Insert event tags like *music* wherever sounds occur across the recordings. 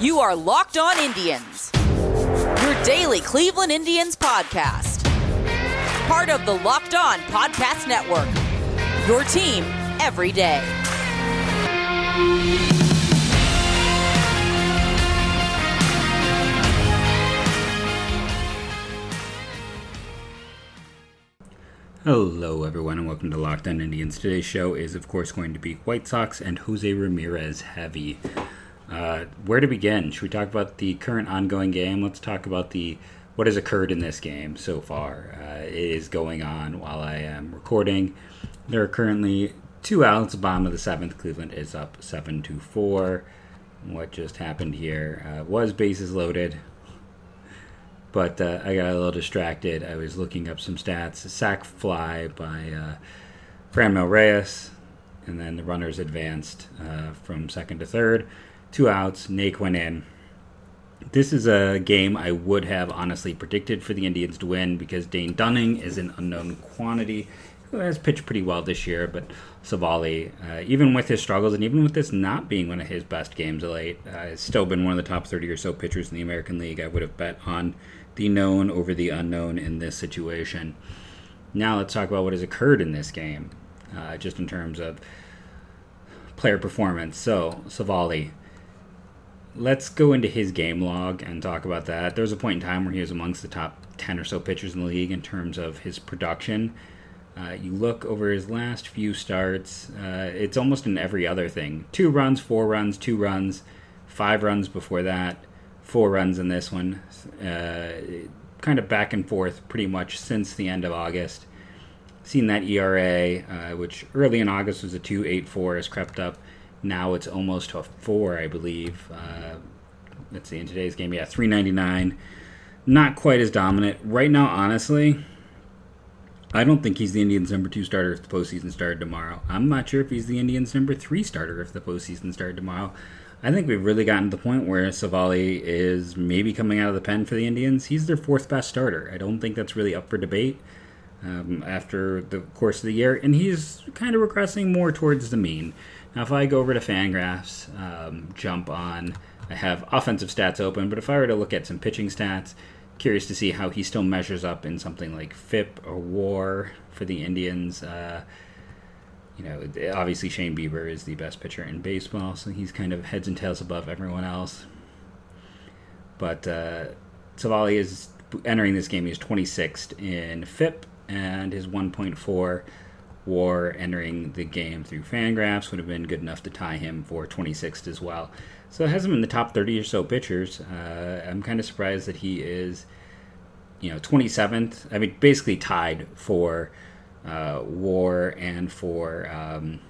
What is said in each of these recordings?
You are Locked On Indians, your daily Cleveland Indians podcast. Part of the Locked On Podcast Network, your team every day. Hello, everyone, and welcome to Locked On Indians. Today's show is, of course, going to be White Sox and Jose Ramirez heavy. Uh, where to begin? Should we talk about the current ongoing game? Let's talk about the what has occurred in this game so far. Uh, it is going on while I am recording. There are currently two outs. Bottom of the seventh. Cleveland is up seven to four. What just happened here uh, was bases loaded but uh, I got a little distracted. I was looking up some stats. A sac fly by uh, Franmil Reyes, and then the runners advanced uh, from second to third. Two outs. Nake went in. This is a game I would have honestly predicted for the Indians to win because Dane Dunning is an unknown quantity who has pitched pretty well this year, but Civale, uh, even with his struggles and even with this not being one of his best games of late, uh, has still been one of the top 30 or so pitchers in the American League. I would have bet on the known over the unknown in this situation. Now let's talk about what has occurred in this game, uh, just in terms of player performance. So, Civale, let's go into his game log and talk about that. There was a point in time where he was amongst the top 10 or so pitchers in the league in terms of his production. Uh, you look over his last few starts, uh, it's almost in every other thing two runs, four runs, two runs, five runs before that four runs in this one. Uh, kind of back and forth pretty much since the end of August. Seen that ERA, uh, which early in August was a 2.84, has crept up. Now it's almost a four, I believe. Uh, let's see, in today's game, yeah, 399. Not quite as dominant. Right now, honestly, I don't think he's the Indians' number two starter if the postseason started tomorrow. I'm not sure if he's the Indians' number three starter if the postseason started tomorrow. I think we've really gotten to the point where Civale is maybe coming out of the pen for the Indians. He's their fourth best starter. I don't think that's really up for debate um, after the course of the year, and he's kind of regressing more towards the mean. Now, if I go over to Fangraphs, um, jump on, I have offensive stats open, but if I were to look at some pitching stats, curious to see how he still measures up in something like FIP or WAR for the Indians. Uh, you know, obviously Shane Bieber is the best pitcher in baseball, so he's kind of heads and tails above everyone else. But uh, Civale is entering this game. He's 26th in FIP, and his 1.4 WAR entering the game through Fangraphs would have been good enough to tie him for 26th as well. So it has him in the top 30 or so pitchers. Uh, I'm kind of surprised that he is, you know, 27th. I mean, basically tied for uh, WAR and for um,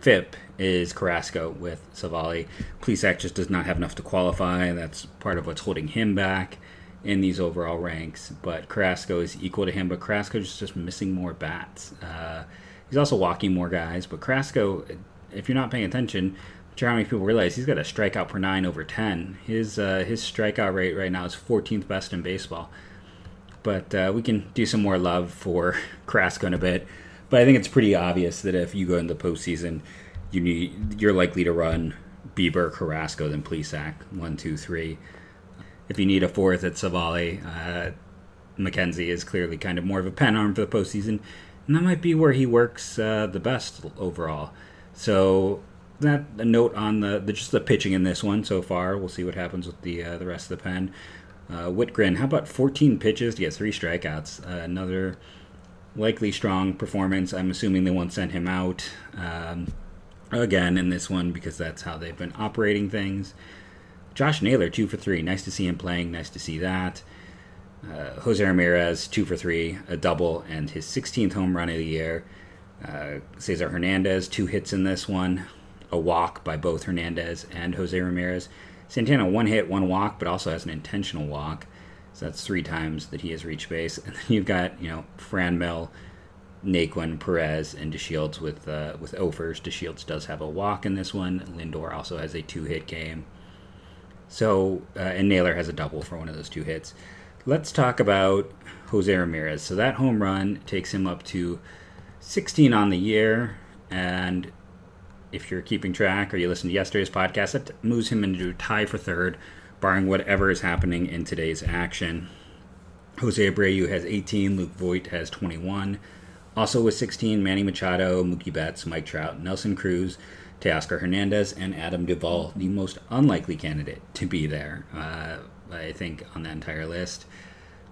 FIP is Carrasco with Civale. Plesac just does not have enough to qualify. That's part of what's holding him back in these overall ranks. But Carrasco is equal to him, but Carrasco is just missing more bats. Uh, he's also walking more guys, but Carrasco, if you're not paying attention, sure how many people realize he's got a strikeout per nine over 10. His, uh, his strikeout rate right now is 14th best in baseball but uh, we can do some more love for *laughs* Carrasco in a bit. But I think it's pretty obvious that if you go in the postseason, you need you're likely to run Bieber, Carrasco, then Plesac, one, two, three. If you need a fourth at Civale, uh, McKenzie is clearly kind of more of a pen arm for the postseason, and that might be where he works uh, the best overall. So that a note on the, the, just the pitching in this one so far. We'll see what happens with the uh, the rest of the pen. Uh, Wittgren, how about 14 pitches to get three strikeouts? Uh, another likely strong performance. I'm assuming they won't send him out um, again in this one because that's how they've been operating things. Josh Naylor, two for three. Nice to see him playing. Nice to see that. Uh, Jose Ramirez, two for three, a double, and his 16th home run of the year. Uh, Cesar Hernandez, two hits in this one, a walk by both Hernandez and Jose Ramirez. Santana one hit, one walk, but also has an intentional walk. So that's three times that he has reached base. *laughs* And then you've got you know Franmil, Naquin, Perez, and DeShields with uh, with offers. DeShields does have a walk in this one. Lindor also has a two hit game. So uh, and Naylor has a double for one of those two hits. Let's talk about Jose Ramirez. So that home run takes him up to 16 on the year, and if you're keeping track or you listened to yesterday's podcast, that moves him into tie for third, barring whatever is happening in today's action. Jose Abreu has 18, Luke Voit has 21. Also with 16, Manny Machado, Mookie Betts, Mike Trout, Nelson Cruz, Teoscar Hernandez, and Adam Duvall, the most unlikely candidate to be there, uh, I think, on that entire list.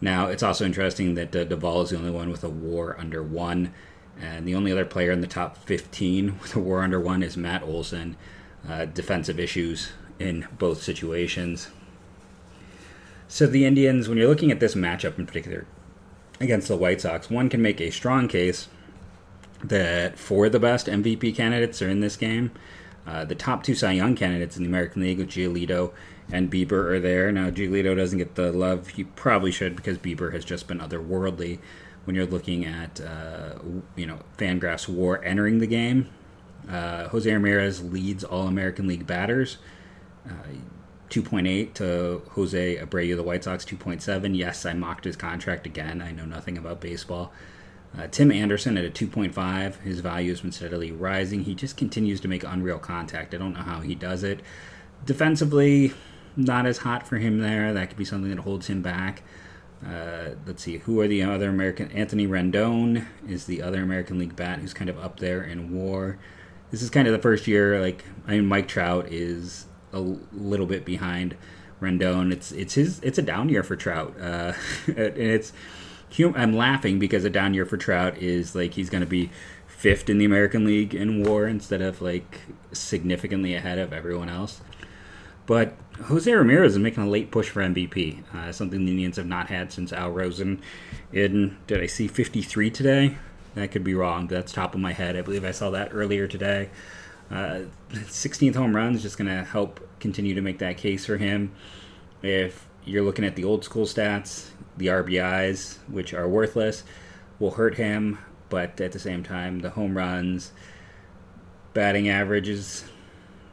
Now, it's also interesting that uh, Duvall is the only one with a war under one, and the only other player in the top 15 with a war under one is Matt Olson. Uh, defensive issues in both situations. So, the Indians, when you're looking at this matchup in particular against the White Sox, one can make a strong case that four of the best MVP candidates are in this game. Uh, the top two Cy Young candidates in the American League with Giolito and Bieber are there. Now, Giolito doesn't get the love he probably should because Bieber has just been otherworldly when you're looking at, uh, you know, Fangraphs WAR entering the game. Uh, Jose Ramirez leads all American League batters. Uh, 2.8 to Jose Abreu, the White Sox, 2.7. Yes, I mocked his contract again. I know nothing about baseball. Uh, Tim Anderson at a 2.5. His value has been steadily rising. He just continues to make unreal contact. I don't know how he does it. Defensively, not as hot for him there. That could be something that holds him back. Uh, let's see, who are the other American? Anthony Rendon is the other American League bat who's kind of up there in war. This is kind of the first year. Like, I mean, Mike Trout is a little bit behind Rendon. It's it's his it's a down year for Trout, uh, *laughs* and it's I'm laughing because a down year for Trout is like he's going to be fifth in the American League in WAR instead of like significantly ahead of everyone else. But Jose Ramirez is making a late push for MVP, uh, something the Indians have not had since Al Rosen. In did I see 53 today? That could be wrong. That's top of my head. I believe I saw that earlier today. Uh, 16th home run is just going to help continue to make that case for him. If you're looking at the old school stats, the RBIs, which are worthless, will hurt him, but at the same time, the home runs, batting average is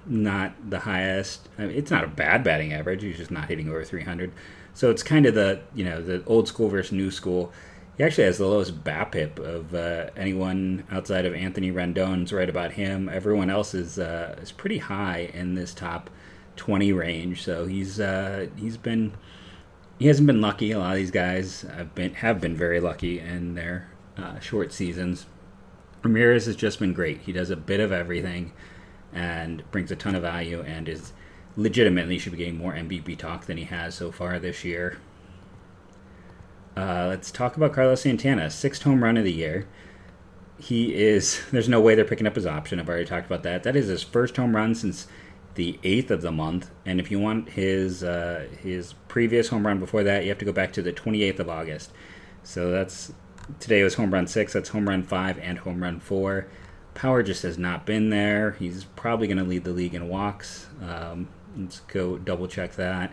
not the highest. I mean, it's not a bad batting average. He's just not hitting over 300. So it's kind of the you know the old school versus new school. He actually has the lowest BABIP of uh, anyone outside of Anthony Rendon's right about him. Everyone else is uh, is pretty high in this top 20 range. So he's uh, he's been he hasn't been lucky. A lot of these guys have been have been very lucky in their uh, short seasons. Ramirez has just been great. He does a bit of everything and brings a ton of value and is legitimately should be getting more MVP talk than he has so far this year. Uh, let's talk about Carlos Santana, sixth home run of the year. He is. *laughs* There's no way they're picking up his option. I've already talked about that. That is his first home run since the eighth of the month. And if you want his uh, his previous home run before that, you have to go back to the 28th of August. So that's today was home run six. That's home run five and home run four. Power just has not been there. He's probably going to lead the league in walks. Um, let's go double check that.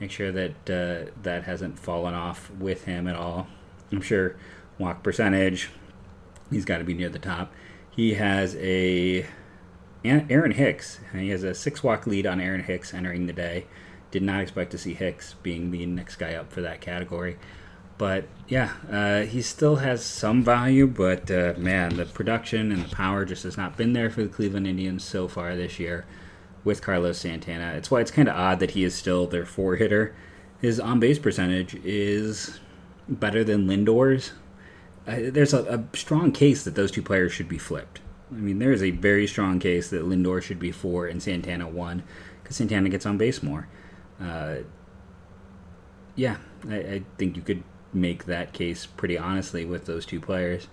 Make sure that uh, that hasn't fallen off with him at all. I'm sure walk percentage, he's got to be near the top. He has a Aaron Hicks. He has a six walk lead on Aaron Hicks entering the day. Did not expect to see Hicks being the next guy up for that category. But yeah, uh, he still has some value, but uh, man, the production and the power just has not been there for the Cleveland Indians so far this year with Carlos Santana. It's why it's kind of odd that he is still their four hitter. His on base percentage is better than Lindor's. Uh, there's a, a strong case that those two players should be flipped. I mean, there is a very strong case that Lindor should be four and Santana one because Santana gets on base more. Uh, yeah, I, I, think you could make that case pretty honestly with those two players.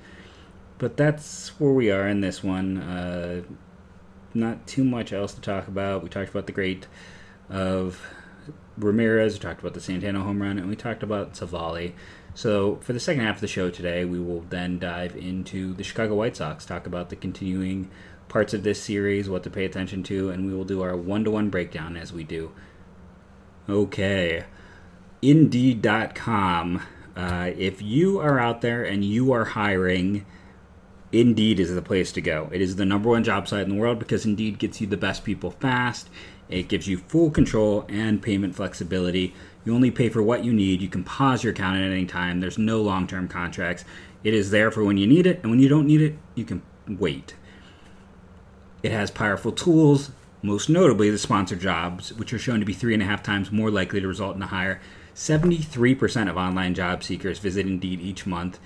But that's where we are in this one. Uh, not too much else to talk about. We talked about the great of Ramirez, we talked about the Santana home run, and we talked about Civale. So, for the second half of the show today, we will then dive into the Chicago White Sox, talk about the continuing parts of this series, what to pay attention to, and we will do our one to one breakdown as we do. Okay. Indeed.com. Uh, if you are out there and you are hiring, Indeed is the place to go. It is the number one job site in the world because Indeed gets you the best people fast. It gives you full control and payment flexibility. You only pay for what you need. You can pause your account at any time. There's no long term contracts. It is there for when you need it, and when you don't need it, you can wait. It has powerful tools, most notably the sponsor jobs, which are shown to be three and a half times more likely to result in a hire. 73% of online job seekers visit Indeed each month,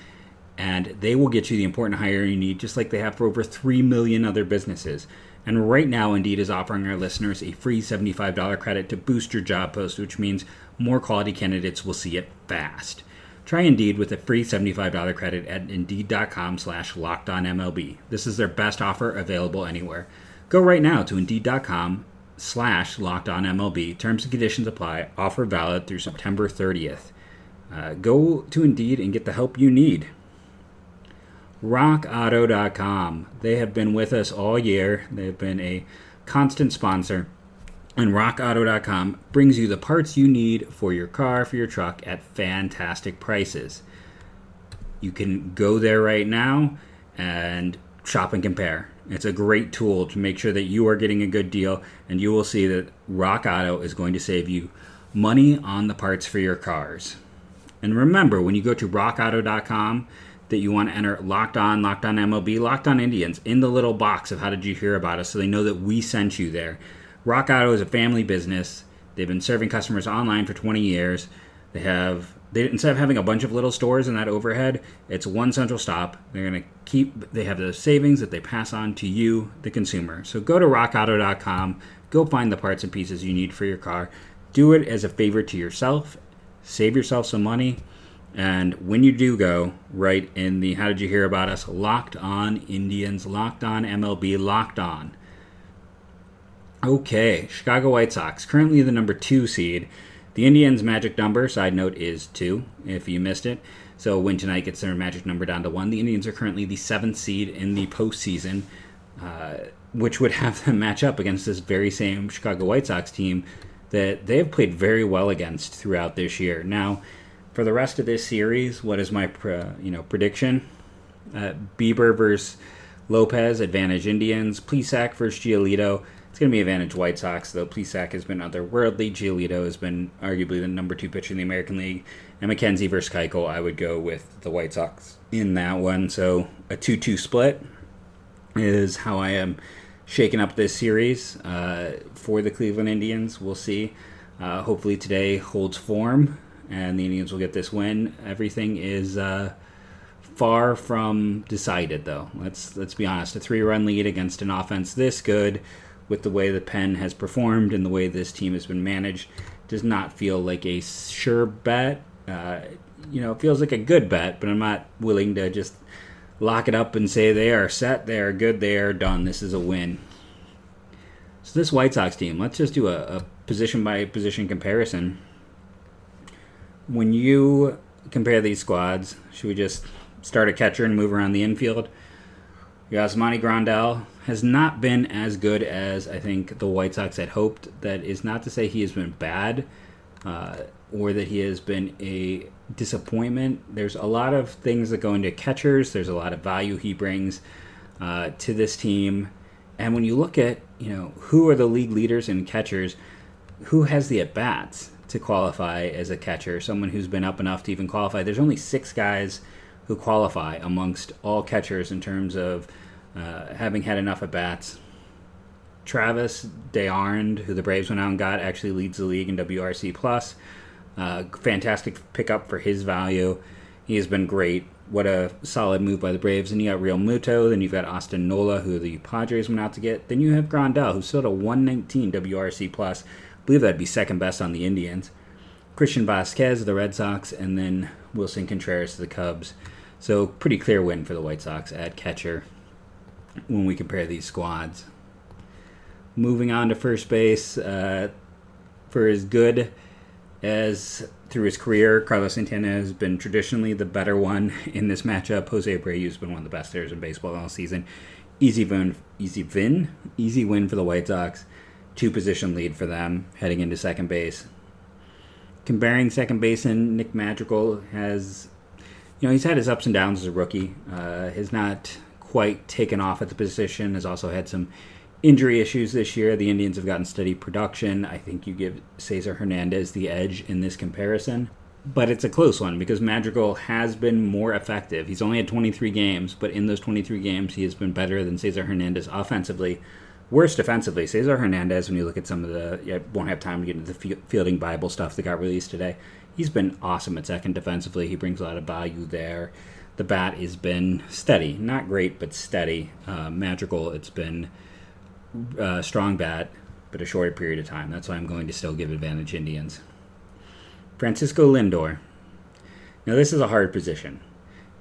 and they will get you the important hire you need, just like they have for over 3 million other businesses. And right now, Indeed is offering our listeners a free $75 credit to boost your job post, which means more quality candidates will see it fast. Try Indeed with a free $75 credit at Indeed.com slash LockedOnMLB. This is their best offer available anywhere. Go right now to Indeed.com slash LockedOnMLB. Terms and conditions apply. Offer valid through September 30th. Uh, go to Indeed and get the help you need. RockAuto.com. They have been with us all year. They've been a constant sponsor. And RockAuto.com brings you the parts you need for your car, for your truck at fantastic prices. You can go there right now and shop and compare. It's a great tool to make sure that you are getting a good deal, and you will see that Rock Auto is going to save you money on the parts for your cars. And remember, when you go to rockauto.com, that you want to enter locked on, locked on MLB, locked on Indians in the little box of how did you hear about us so they know that we sent you there. Rock Auto is a family business. They've been serving customers online for 20 years. They have they instead of having a bunch of little stores in that overhead, it's one central stop. They're going to keep they have the savings that they pass on to you, the consumer. So go to rockauto.com, go find the parts and pieces you need for your car. Do it as a favor to yourself. Save yourself some money and when you do go, write in the How Did You Hear About Us? Locked on Indians, Locked on MLB, Locked on. Okay, Chicago White Sox, currently the number two seed. The Indians' magic number, side note, is two, if you missed it. So when tonight gets their magic number down to one. The Indians are currently the seventh seed in the postseason, uh, which would *laughs* have them match up against this very same Chicago White Sox team that they have played very well against throughout this year. Now, for the rest of this series, what is my you know prediction? Uh, Bieber versus Lopez, advantage Indians. Plesac versus Giolito. It's going to be advantage White Sox, though Plesac has been otherworldly. Giolito has been arguably the number two pitcher in the American League. And McKenzie versus Keuchel, I would go with the White Sox in that one. So a 2 2 split is how I am shaking up this series uh, for the Cleveland Indians. We'll see. Uh, hopefully today holds form and the Indians will get this win. Everything is uh, far from decided, though. Let's let's be honest. A three-run lead against an offense this good, with the way the pen has performed and the way this team has been managed, does not feel like a sure bet. Uh, you know, it feels like a good bet, but I'm not willing to just lock it up and say they are set, they are good, they are done. This is a win. So this White Sox team, let's just do a, a position by position comparison when you compare these squads, should we just start a catcher and move around the infield? Yasmani Grandal has not been as good as I think the White Sox had hoped. That is not to say he has been bad uh, or that he has been a disappointment. There's a lot of things that go into catchers. There's a lot of value he brings uh, to this team. And when you look at, you know, who are the league leaders in catchers, who has the at bats? To qualify as a catcher, someone who's been up enough to even qualify. There's only six guys who qualify amongst all catchers in terms of uh, having had enough at bats. Travis d'Arnaud, who the Braves went out and got, actually leads the league in WRC plus. Uh, fantastic pickup for his value. He has been great. What a solid move by the Braves. And you got Realmuto. Then you've got Austin Nola, who the Padres went out to get. Then you have Grandal, who's still at a 119 WRC plus believe that'd be second best on the Indians. Christian Vasquez of the Red Sox, and then Willson Contreras to the Cubs. So pretty clear win for the White Sox at catcher when we compare these squads. Moving on to first base, uh, for as good as through his career, Carlos Santana has been traditionally the better one *laughs* in this matchup. Jose Abreu has been one of the best hitters in baseball all season. Easy win, easy win, easy win for the White Sox two position lead for them heading into second base. Comparing second baseman Nick Madrigal has, you know, he's had his ups and downs as a rookie. Uh, has not quite taken off at the position. Has also had some injury issues this year. The Indians have gotten steady production. I think you give Cesar Hernandez the edge in this comparison. But it's a close one because Madrigal has been more effective. He's only had 23 games, but in those 23 games, he has been better than Cesar Hernandez offensively Worse defensively, Cesar Hernandez. When you look at some of the, I won't have time to get into the fielding Bible stuff that got released today. He's been awesome at second defensively. He brings a lot of value there. The bat has been steady, not great, but steady, uh, Madrigal. It's been uh, strong bat, but a shorter period of time. That's why I'm going to still give advantage Indians. Francisco Lindor. Now this is a hard position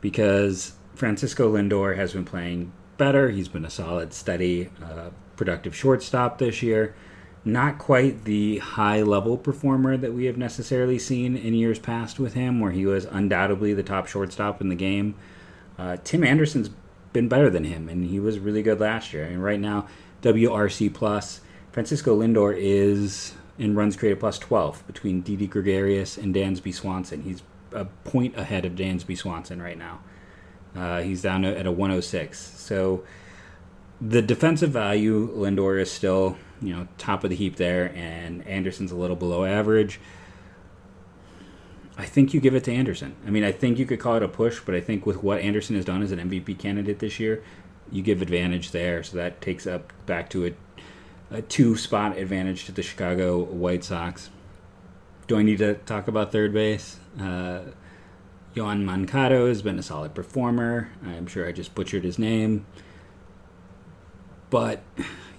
because Francisco Lindor has been playing better. He's been a solid, steady, uh, productive shortstop this year. Not quite the high level performer that we have necessarily seen in years past with him, where he was undoubtedly the top shortstop in the game. Uh, Tim Anderson's been better than him, and he was really good last year. And right now, WRC plus, Francisco Lindor is in runs created plus 12 between Didi Gregorius and Dansby Swanson. He's a point ahead of Dansby Swanson right now. Uh, he's down at a 106. So the defensive value, Lindor is still you know top of the heap there, and Anderson's a little below average. I think you give it to Anderson. I mean, I think you could call it a push, but I think with what Anderson has done as an MVP candidate this year, you give advantage there. So that takes up back to a, a two spot advantage to the Chicago White Sox. Do I need to talk about third base? Uh, Yoan Moncada has been a solid performer. I'm sure I just butchered his name. But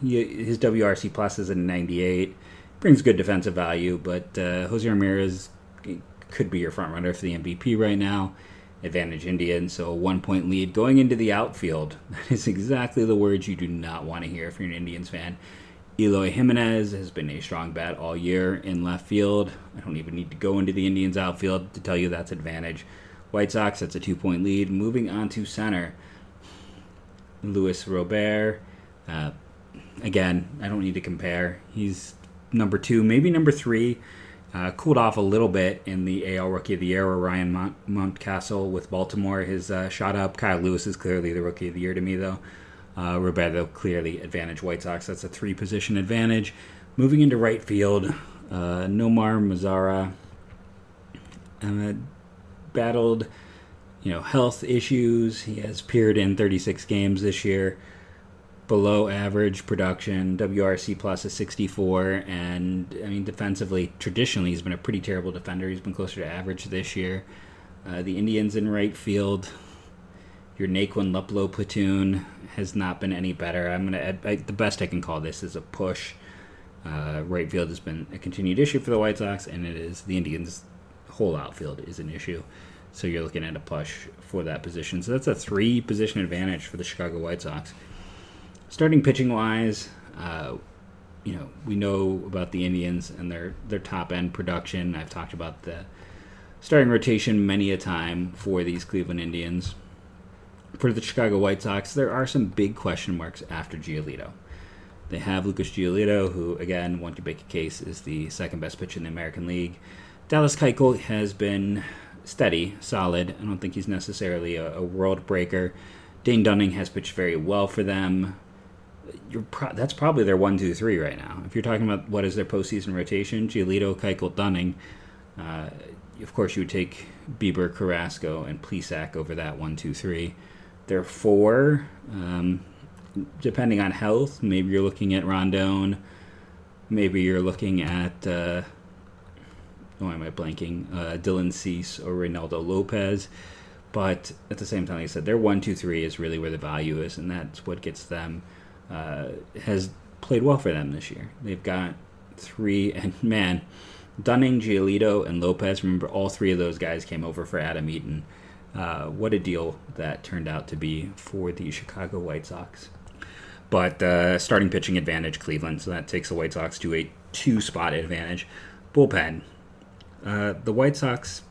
his WRC plus is a 98. Brings good defensive value, but uh, Jose Ramirez could be your front runner for the MVP right now. Advantage Indian, so a one point lead going into the outfield. *laughs* That is exactly the words you do not want to hear if you're an Indians fan. Eloy Jimenez has been a strong bat all year in left field. I don't even need to go into the Indians outfield to tell you that's advantage. White Sox, that's a two point lead. Moving on to center, Luis Robert. Uh, again, I don't need to compare. He's number two, maybe number three. Uh, cooled off a little bit in the AL Rookie of the Year, Ryan Mont- Mountcastle with Baltimore has uh, shot up. Kyle Lewis is clearly the Rookie of the Year to me, though. Uh, Roberto clearly advantage White Sox. That's a three position advantage. Moving into right field, uh, Nomar Mazara uh, battled, you know, health issues. He has appeared in 36 games this year below average production. WRC plus is 64, and I mean defensively, traditionally he's been a pretty terrible defender. He's been closer to average this year. Uh, the Indians in right field, your Naquin Luplow platoon has not been any better. I'm gonna add, I, the best I can call this is a push. Uh, right field has been a continued issue for the White Sox, and it is the Indians' whole outfield is an issue. So you're looking at a push for that position. So that's a three position advantage for the Chicago White Sox starting pitching wise, uh, you know, we know about the Indians and their their top end production. I've talked about the starting rotation many a time for these Cleveland Indians. For the Chicago White Sox, there are some big question marks after Giolito. They have Lucas Giolito, who again, one could make a case is the second best pitcher in the American League. Dallas Keuchel has been steady, solid. I don't think he's necessarily a, a world breaker. Dane Dunning has pitched very well for them you're pro- that's probably their one, two, three right now. If you're talking about what is their postseason rotation, Giolito, Keuchel, Dunning. Uh, of course, you would take Bieber, Carrasco, and Plesac over that one, two, three. There are four. Um, depending on health, maybe you're looking at Rodon. Maybe you're looking at. Uh, oh, am I blanking? Uh, Dylan Cease or Reynaldo Lopez. But at the same time, like I said, their one, two, three is really where the value is, and that's what gets them uh, has played well for them this year. They've got three, *laughs* and man, Dunning, Giolito, and Lopez. Remember, all three of those guys came over for Adam Eaton. Uh, what a deal that turned out to be for the Chicago White Sox. But uh, starting pitching advantage, Cleveland, so that takes the White Sox to a two spot advantage. Bullpen. Uh, the White Sox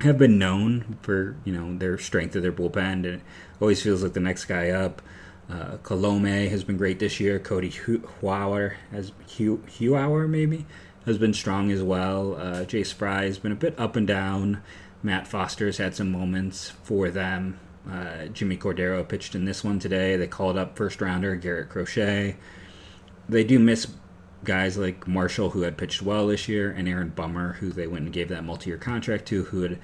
have been known for you know their strength of their bullpen, and it always feels like the next guy up. Uh, Colome has been great this year. Codi Heuer has Heuer maybe has been strong as well. Uh, Fry has been a bit up and down. Matt Foster's had some moments for them. Uh, Jimmy Cordero pitched in this one today. They called up first rounder Garrett Crochet. They do miss guys like Marshall, who had pitched well this year, and Aaron Bummer, who they went and gave that multi year contract to, who had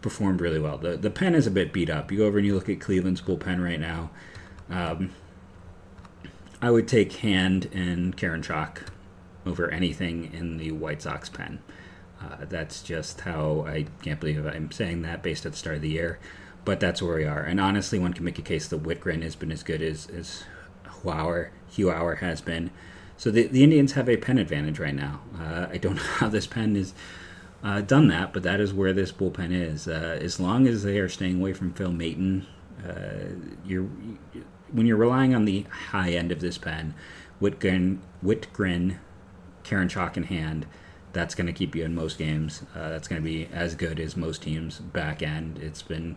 performed really well. The, the pen is a bit beat up. You go over and you look at Cleveland's bullpen right now. Um, I would take Hand and Karinchak over anything in the White Sox pen. Uh, that's just how I can't believe I'm saying that based at the start of the year, but that's where we are. And honestly, one can make a case that Wittgren has been as good as as Hugh Hugh has been. So the, the Indians have a pen advantage right now. Uh, I don't know how this pen is uh, done that, but that is where this bullpen is. Uh, as long as they are staying away from Phil Maton, uh, you're when you're relying on the high end of this pen, Wittgren, Wittgren, Karinchak in hand, that's going to keep you in most games. Uh, that's going to be as good as most teams' back end. It's been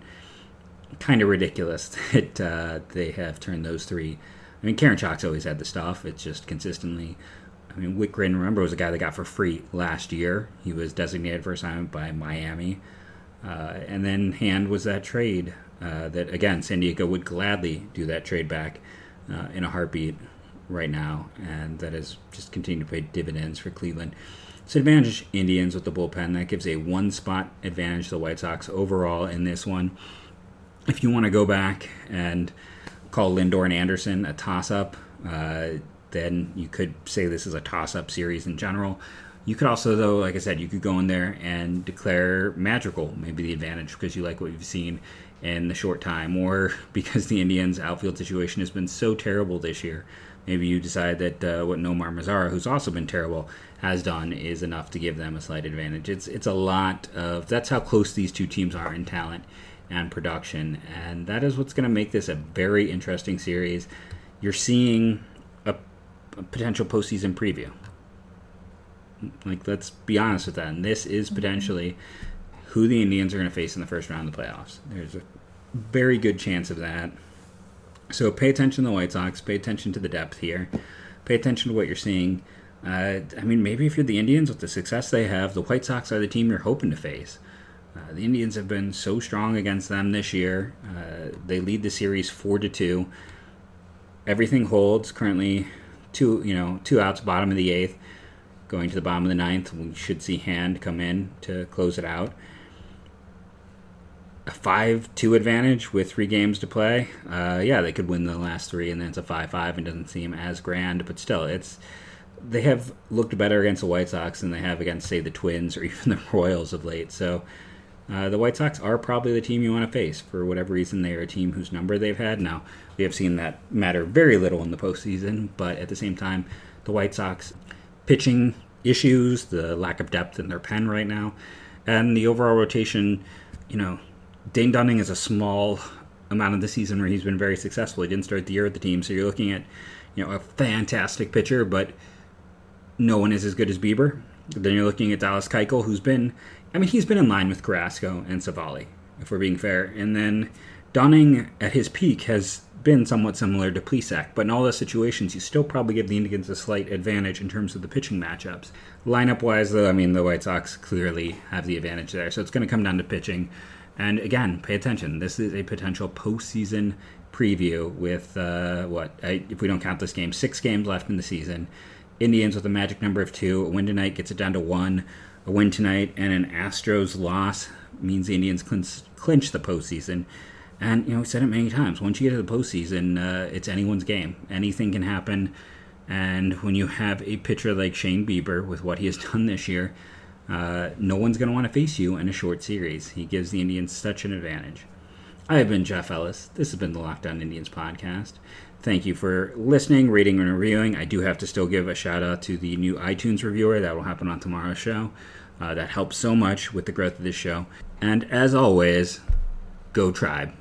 kind of ridiculous *laughs* that uh, they have turned those three. I mean, Karinchak's always had the stuff. It's just consistently. I mean, Wittgren, remember, was a guy that got for free last year. He was designated for assignment by Miami. Uh, and then Hand was that trade uh, that again San Diego would gladly do that trade back uh, in a heartbeat right now, and that has just continued to pay dividends for Cleveland. So advantage Indians with the bullpen that gives a one spot advantage to the White Sox overall in this one. If you want to go back and call Lindor and Anderson a toss up, uh, then you could say this is a toss up series in general. You could also, though, like I said, you could go in there and declare Madrigal maybe the advantage because you like what you've seen in the short time, or *laughs* because the Indians' outfield situation has been so terrible this year. Maybe you decide that uh, what Nomar Mazara, who's also been terrible, has done is enough to give them a slight advantage. It's it's a lot of that's how close these two teams are in talent and production, and that is what's going to make this a very interesting series. You're seeing a, a potential postseason preview. Like, let's be honest with that. And this is mm-hmm. potentially who the Indians are going to face in the first round of the playoffs. There's a very good chance of that. So pay attention to the White Sox. Pay attention to the depth here. Pay attention to what you're seeing. Uh, I mean, maybe if you're the Indians with the success they have, the White Sox are the team you're hoping to face. Uh, the Indians have been so strong against them this year. Uh, they lead the series four to two. Everything holds currently. Two, you know, two outs, bottom of the eighth going to the bottom of the ninth. We should see Hand come in to close it out. A 5 2 advantage with three games to play. Uh, yeah, they could win the last three, and then it's a 5 5 and doesn't seem as grand, but still, it's. They have looked better against the White Sox than they have against, say, the Twins or *laughs* even the Royals of late. So uh, the White Sox are probably the team you want to face for whatever reason. They are a team whose number they've had. Now, we have seen that matter very little in the postseason, but at the same time, the White Sox pitching issues, the lack of depth in their pen right now, and the overall rotation. You know, Dane Dunning is a small amount of the season where he's been very successful. He didn't start the year with the team, so you're looking at you know a fantastic pitcher, but no one is as good as Bieber. Then you're looking at Dallas Keuchel, who's been, I mean, he's been in line with Carrasco and Civale, if we're being fair. And then Dunning at his peak has been somewhat similar to Plesac, but in all those situations, you still probably give the Indians a slight advantage in terms of the pitching matchups. Lineup wise, though, I mean, the White Sox clearly have the advantage there, so it's going to come down to pitching. And again, pay attention. This is a potential postseason preview with uh, what, I, if we don't count this game, six games left in the season. Indians with a magic number of two. A win tonight gets it down to one. A win tonight and an Astros loss means the Indians clinch, clinch the postseason. And you know, we said it many times. Once you get to the postseason, uh, it's anyone's game. Anything can happen. And when you have a pitcher like Shane Bieber with what he has *laughs* done this year, uh, no one's going to want to face you in a short series. He gives the Indians such an advantage. I have been Jeff Ellis. This has been the Locked On Indians podcast. Thank you for listening, rating, and reviewing. I do have to still give a shout out to the new iTunes reviewer. That will happen on tomorrow's show. Uh, that helps so much with the growth of this show. And as always, go tribe.